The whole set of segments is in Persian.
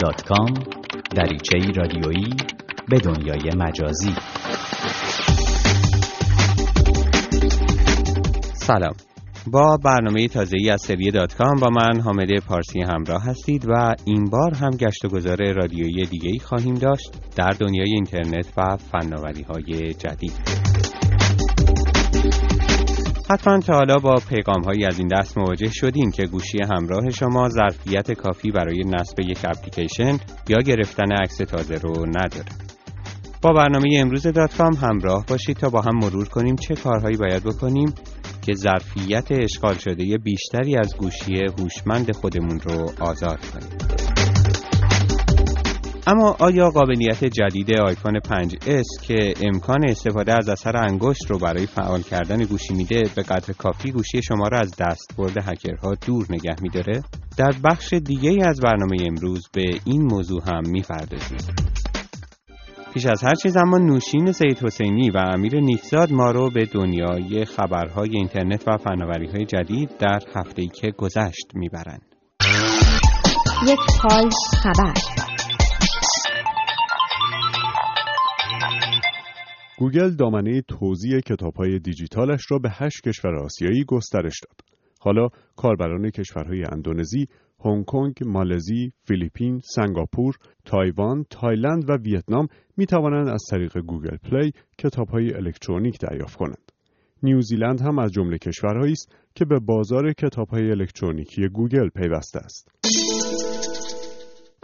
soundcloud.com دریچه رادیویی به دنیای مجازی. سلام. با برنامه تازه ای از سری دات با من حامد پارسی همراه هستید و این بار هم گشت و گذار رادیویی دیگه خواهیم داشت در دنیای اینترنت و فناوری های جدید. حتما تا حالا با پیغام هایی از این دست مواجه شدین که گوشی همراه شما ظرفیت کافی برای نصب یک اپلیکیشن یا گرفتن عکس تازه رو نداره. با برنامه امروز دات همراه باشید تا با هم مرور کنیم چه کارهایی باید بکنیم که ظرفیت اشغال شده بیشتری از گوشی هوشمند خودمون رو آزاد کنیم. اما آیا قابلیت جدید آیفون 5S که امکان استفاده از اثر انگشت رو برای فعال کردن گوشی میده به قدر کافی گوشی شما را از دستبرد هکرها دور نگه میداره؟ در بخش دیگه از برنامه امروز به این موضوع هم می‌پردازیم. پیش از هر چیز اما نوشین سید حسینی و امیر نیکزاد ما رو به دنیای خبرهای اینترنت و فناوری های جدید در هفته‌ای که گذشت می‌برند. یک حال خبر گوگل دامنه توزیع کتابهای دیجیتالش را به هشت کشور آسیایی گسترش داد. حالا کاربران کشورهای اندونزی، هنگ کنگ، مالزی، فیلیپین، سنگاپور، تایوان، تایلند و ویتنام می توانند از طریق گوگل پلی کتابهای الکترونیک دریافت کنند. نیوزیلند هم از جمله کشورهایی است که به بازار کتابهای الکترونیکی گوگل پیوسته است.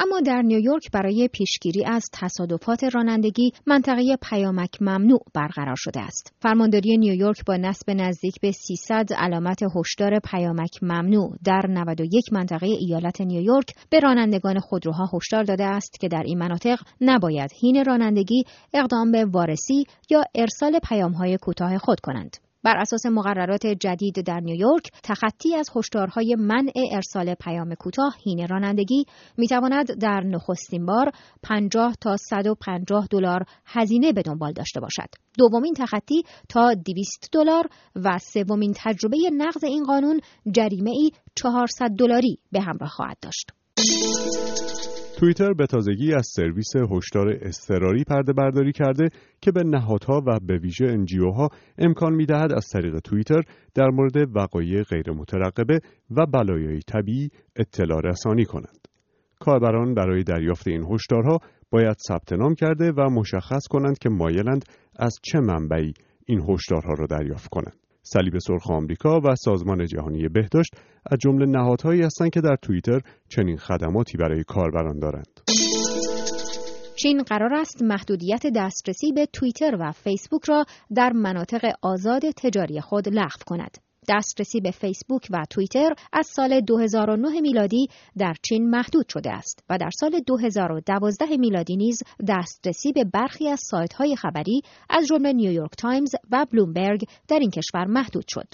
اما در نیویورک برای پیشگیری از تصادفات رانندگی منطقه پیامک ممنوع برقرار شده است. فرمانداری نیویورک با نصب نزدیک به 300 علامت هشدار پیامک ممنوع در 91 منطقه ایالت نیویورک به رانندگان خودروها هشدار داده است که در این مناطق نباید حین رانندگی اقدام به وارسی یا ارسال پیامهای کوتاه خود کنند. بر اساس مقررات جدید در نیویورک تخطی از هشدارهای منع ارسال پیام کوتاه حین رانندگی می‌تواند در نخستین بار 50 تا 150 دلار هزینه به دنبال داشته باشد. دومین تخطی تا 200 دلار و سومین تجربه نقض این قانون جریمه ای 400 دلاری به همراه خواهد داشت. توییتر به تازگی از سرویس هشدار اضطراری پرده برداری کرده که به نهادها و به ویژه انجیوها امکان می‌دهد از طریق توییتر در مورد وقایع غیر مترقبه و بلایای طبیعی اطلاع رسانی کنند. کاربران برای دریافت این هشدارها باید ثبت نام کرده و مشخص کنند که مایلند از چه منبعی این هشدارها را دریافت کنند. صلیب سرخ آمریکا و سازمان جهانی بهداشت از جمله نهادهایی هستند که در توییتر چنین خدماتی برای کاربران دارند. چین قرار است محدودیت دسترسی به توییتر و فیسبوک را در مناطق آزاد تجاری خود لغو کند. دسترسی به فیسبوک و توییتر از سال 2009 میلادی در چین محدود شده است و در سال 2012 میلادی نیز دسترسی به برخی از های خبری از جمله نیویورک تایمز و بلومبرگ در این کشور محدود شد.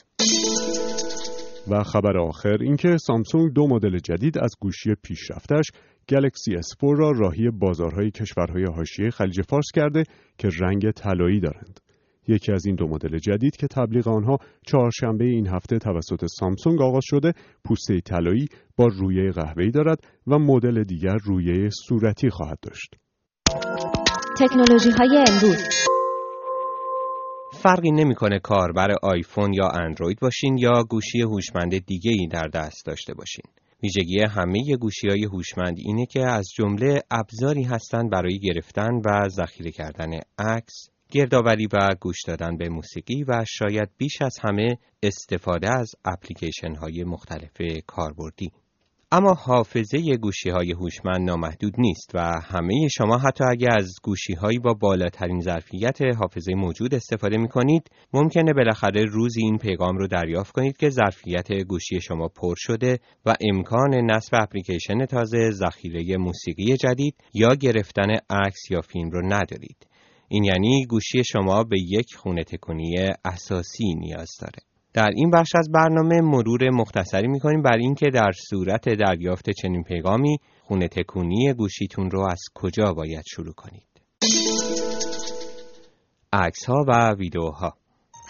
و خبر آخر اینکه سامسونگ دو مدل جدید از گوشی پیشرفتش گلکسی اسپور را راهی بازارهای کشورهای حاشیه خلیج فارس کرده که رنگ طلایی دارند. یکی از این دو مدل جدید که تبلیغ آنها چهارشنبه این هفته توسط سامسونگ آغاز شده پوسته طلایی با رویه قهوه‌ای دارد و مدل دیگر رویه صورتی خواهد داشت. تکنولوژی های امروز فرقی نمی‌کنه کاربر آیفون یا اندروید باشین یا گوشی هوشمند دیگه ای در دست داشته باشین. ویژگی همه گوشی های هوشمند اینه که از جمله ابزاری هستند برای گرفتن و ذخیره کردن عکس، گردآوری و گوش دادن به موسیقی و شاید بیش از همه استفاده از اپلیکیشن های مختلف کاربردی. اما حافظه گوشی های هوشمند نامحدود نیست و همه شما حتی اگر از گوشی هایی با بالاترین ظرفیت حافظه موجود استفاده می کنید ممکنه بالاخره روزی این پیغام رو دریافت کنید که ظرفیت گوشی شما پر شده و امکان نصب اپلیکیشن تازه ذخیره موسیقی جدید یا گرفتن عکس یا فیلم رو ندارید این یعنی گوشی شما به یک خونه تکونی اساسی نیاز داره. در این بخش از برنامه مرور مختصری می‌کنیم بر اینکه در صورت دریافت چنین پیغامی خونه تکونی گوشیتون رو از کجا باید شروع کنید. عکس ها و ویدیوها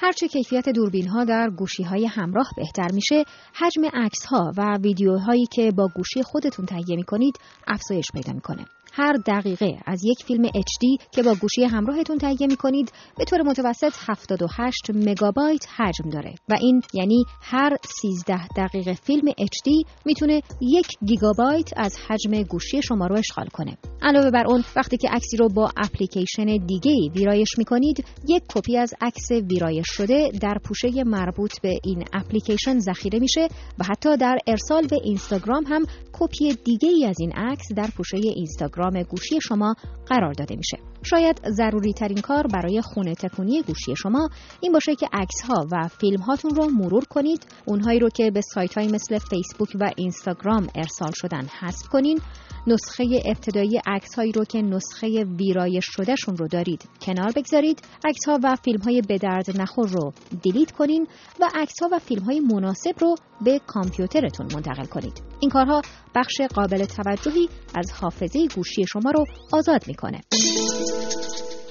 هرچه کیفیت دوربین ها در گوشی های همراه بهتر میشه حجم عکس ها و ویدیوهایی که با گوشی خودتون تهیه می کنید افزایش پیدا می‌کنه هر دقیقه از یک فیلم HD که با گوشی همراهتون تهیه می کنید به طور متوسط 78 مگابایت حجم داره. و این یعنی هر 13 دقیقه فیلم HD می‌تونه یک گیگابایت از حجم گوشی شما رو اشغال کنه. علاوه بر اون وقتی که عکسی رو با اپلیکیشن دیگه ویرایش می کنید یک کپی از عکس ویرایش شده در پوشه مربوط به این اپلیکیشن ذخیره میشه و حتی در ارسال به اینستاگرام هم کپی دیگه ای از این عکس در پوشه اینستاگرام گوشی شما قرار داده میشه. شاید ضروری ترین کار برای خونه تکونی گوشی شما این باشه که عکس ها و فیلم هاتون رو مرور کنید. اونهایی رو که به سایت های مثل فیسبوک و اینستاگرام ارسال شدن حذف کنین. نسخه ابتدایی عکس هایی رو که نسخه ویرایش شدهشون رو دارید کنار بگذارید. عکس ها و فیلم های به درد نخور رو دیلیت کنین و عکس ها و فیلم های مناسب رو به کامپیوترتون منتقل کنید این کارها بخش قابل توجهی از حافظه گوشی شما رو آزاد می‌کنه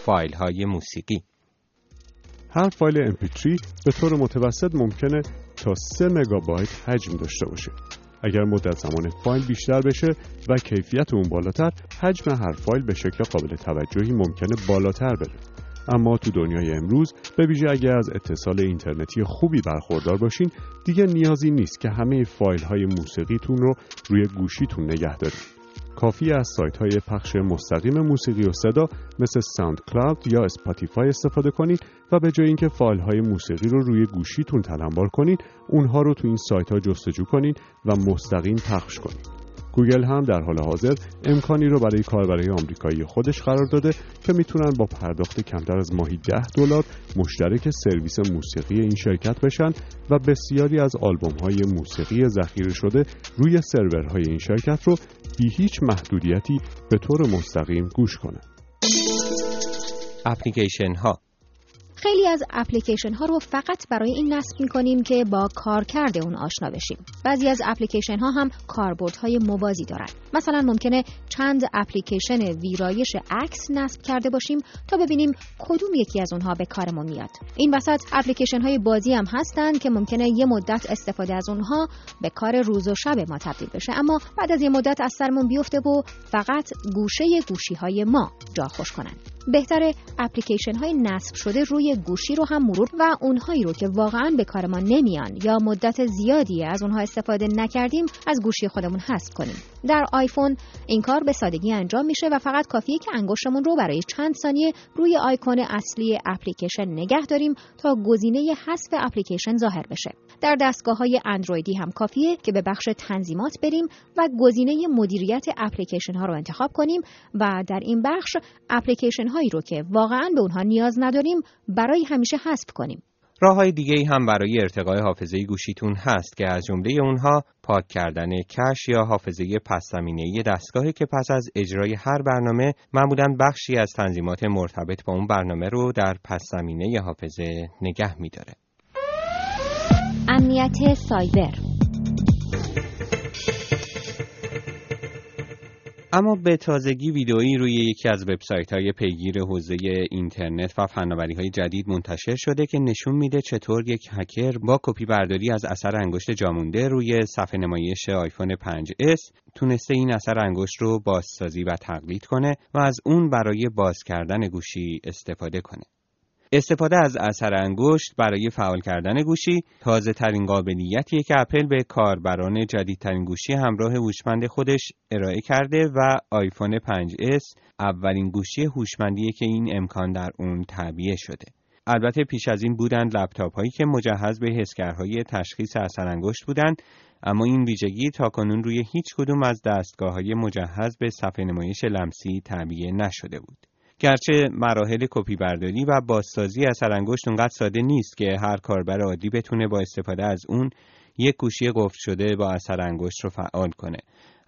فایل های موسیقی هر فایل MP3 به طور متوسط ممکنه تا 3 مگابایت حجم داشته باشه. اگر مدت زمان فایل بیشتر بشه و کیفیت اون بالاتر، حجم هر فایل به شکل قابل توجهی ممکنه بالاتر بره. اما تو دنیای امروز به ویژه اگر از اتصال اینترنتی خوبی برخوردار باشین دیگه نیازی نیست که همه فایل های موسیقیتون رو روی گوشیتون نگه دارید. کافیه از سایت های پخش مستقیم موسیقی و صدا مثل ساوند کلاود یا اسپاتیفای استفاده کنید و به جای اینکه فایل های موسیقی رو روی گوشیتون تلنبار کنید اونها رو تو این سایت ها جستجو کنید و مستقیم پخش کنید گوگل هم در حال حاضر امکانی رو برای کاربرای آمریکایی خودش قرار داده که می‌تونن با پرداخت کمتر از ماهی 10 دلار مشترک سرویس موسیقی این شرکت بشن و بسیاری از آلبوم های موسیقی ذخیره شده روی سرورهای این شرکت رو بی هیچ محدودیتی به طور مستقیم گوش کنند. اپلیکیشن ها خیلی از اپلیکیشن ها رو فقط برای این نصب می کنیم که با کارکرد اون آشنا بشیم. بعضی از اپلیکیشن ها هم های موازی دارند. مثلا ممکنه چند اپلیکیشن ویرایش عکس نصب کرده باشیم تا ببینیم کدوم یکی از اونها به کارمون میاد. این وسط اپلیکیشن های بازی هم هستند که ممکنه یه مدت استفاده از اونها به کار روز و شب ما تبدیل بشه اما بعد از یه مدت از سرمون بیفته و فقط گوشه گوشی های ما جا خوش کنن. بهتر اپلیکیشن های نصب شده روی گوشی رو هم مرور و اونهایی رو که واقعا به کار ما نمیان یا مدت زیادی از اونها استفاده نکردیم از گوشی خودمون حذف کنیم. در آیفون این کار به سادگی انجام میشه و فقط کافیه که انگشتمون رو برای چند ثانیه روی آیکون اصلی اپلیکیشن نگه داریم تا گزینه حذف اپلیکیشن ظاهر بشه. در دستگاه های اندرویدی هم کافیه که به بخش تنظیمات بریم و گزینه مدیریت اپلیکیشن ها رو انتخاب کنیم و در این بخش اپلیکیشن هایی رو که واقعا به اونها نیاز نداریم برای همیشه حذف کنیم راه های دیگه هم برای ارتقای حافظه گوشیتون هست که از جمله اونها پاک کردن کش یا حافظه پس دستگاهی که پس از اجرای هر برنامه معمولا بخشی از تنظیمات مرتبط با اون برنامه رو در پس زمینه حافظه نگه میداره. امنیت سایبر اما به تازگی ویدئویی روی یکی از وبسایت های پیگیر حوزه اینترنت و فناوری های جدید منتشر شده که نشون میده چطور یک هکر با کپی برداری از اثر انگشت جامونده روی صفحه نمایش آیفون 5S تونسته این اثر انگشت رو بازسازی و تقلید کنه و از اون برای باز کردن گوشی استفاده کنه. استفاده از اثر انگشت برای فعال کردن گوشی تازه ترین قابلیتیه که اپل به کاربران جدیدترین گوشی همراه هوشمند خودش ارائه کرده و آیفون 5S اولین گوشی هوشمندیه که این امکان در اون تعبیه شده. البته پیش از این بودند لپتاپ هایی که مجهز به حسگرهای تشخیص اثر انگشت بودند اما این ویژگی تا کنون روی هیچ کدوم از دستگاه های مجهز به صفحه نمایش لمسی تعبیه نشده بود. گرچه مراحل کپی برداری و بازسازی اثر انگشت اونقدر ساده نیست که هر کاربر عادی بتونه با استفاده از اون یک گوشی قفل شده با اثر انگشت رو فعال کنه.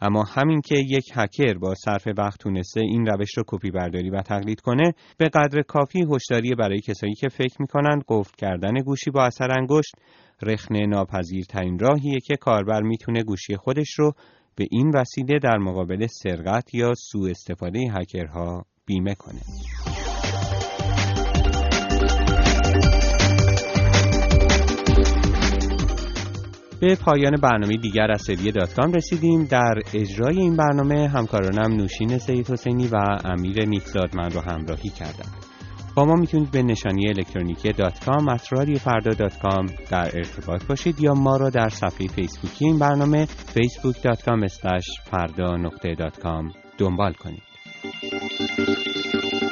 اما همین که یک هکر با صرف وقت تونسته این روش رو کپی برداری و تقلید کنه به قدر کافی هشداری برای کسایی که فکر می‌کنن قفل کردن گوشی با اثر انگشت رخنه ناپذیرترین راهیه که کاربر می‌تونه گوشی خودش رو به این وسیله در مقابل سرقت یا سوء استفاده هکرها بیمه کنه. به پایان برنامه دیگر از سری دات کام رسیدیم. در اجرای این برنامه همکارانم نوشین سید حسینی و امیر نیکزاد من رو همراهی کردند با ما می‌تونید به نشانی الکترونیکی دات کام فردا دات در ارتباط باشید یا ما را در صفحه فیسبوکی این برنامه facebook.com فردا دات کام دنبال کنید. Thank you.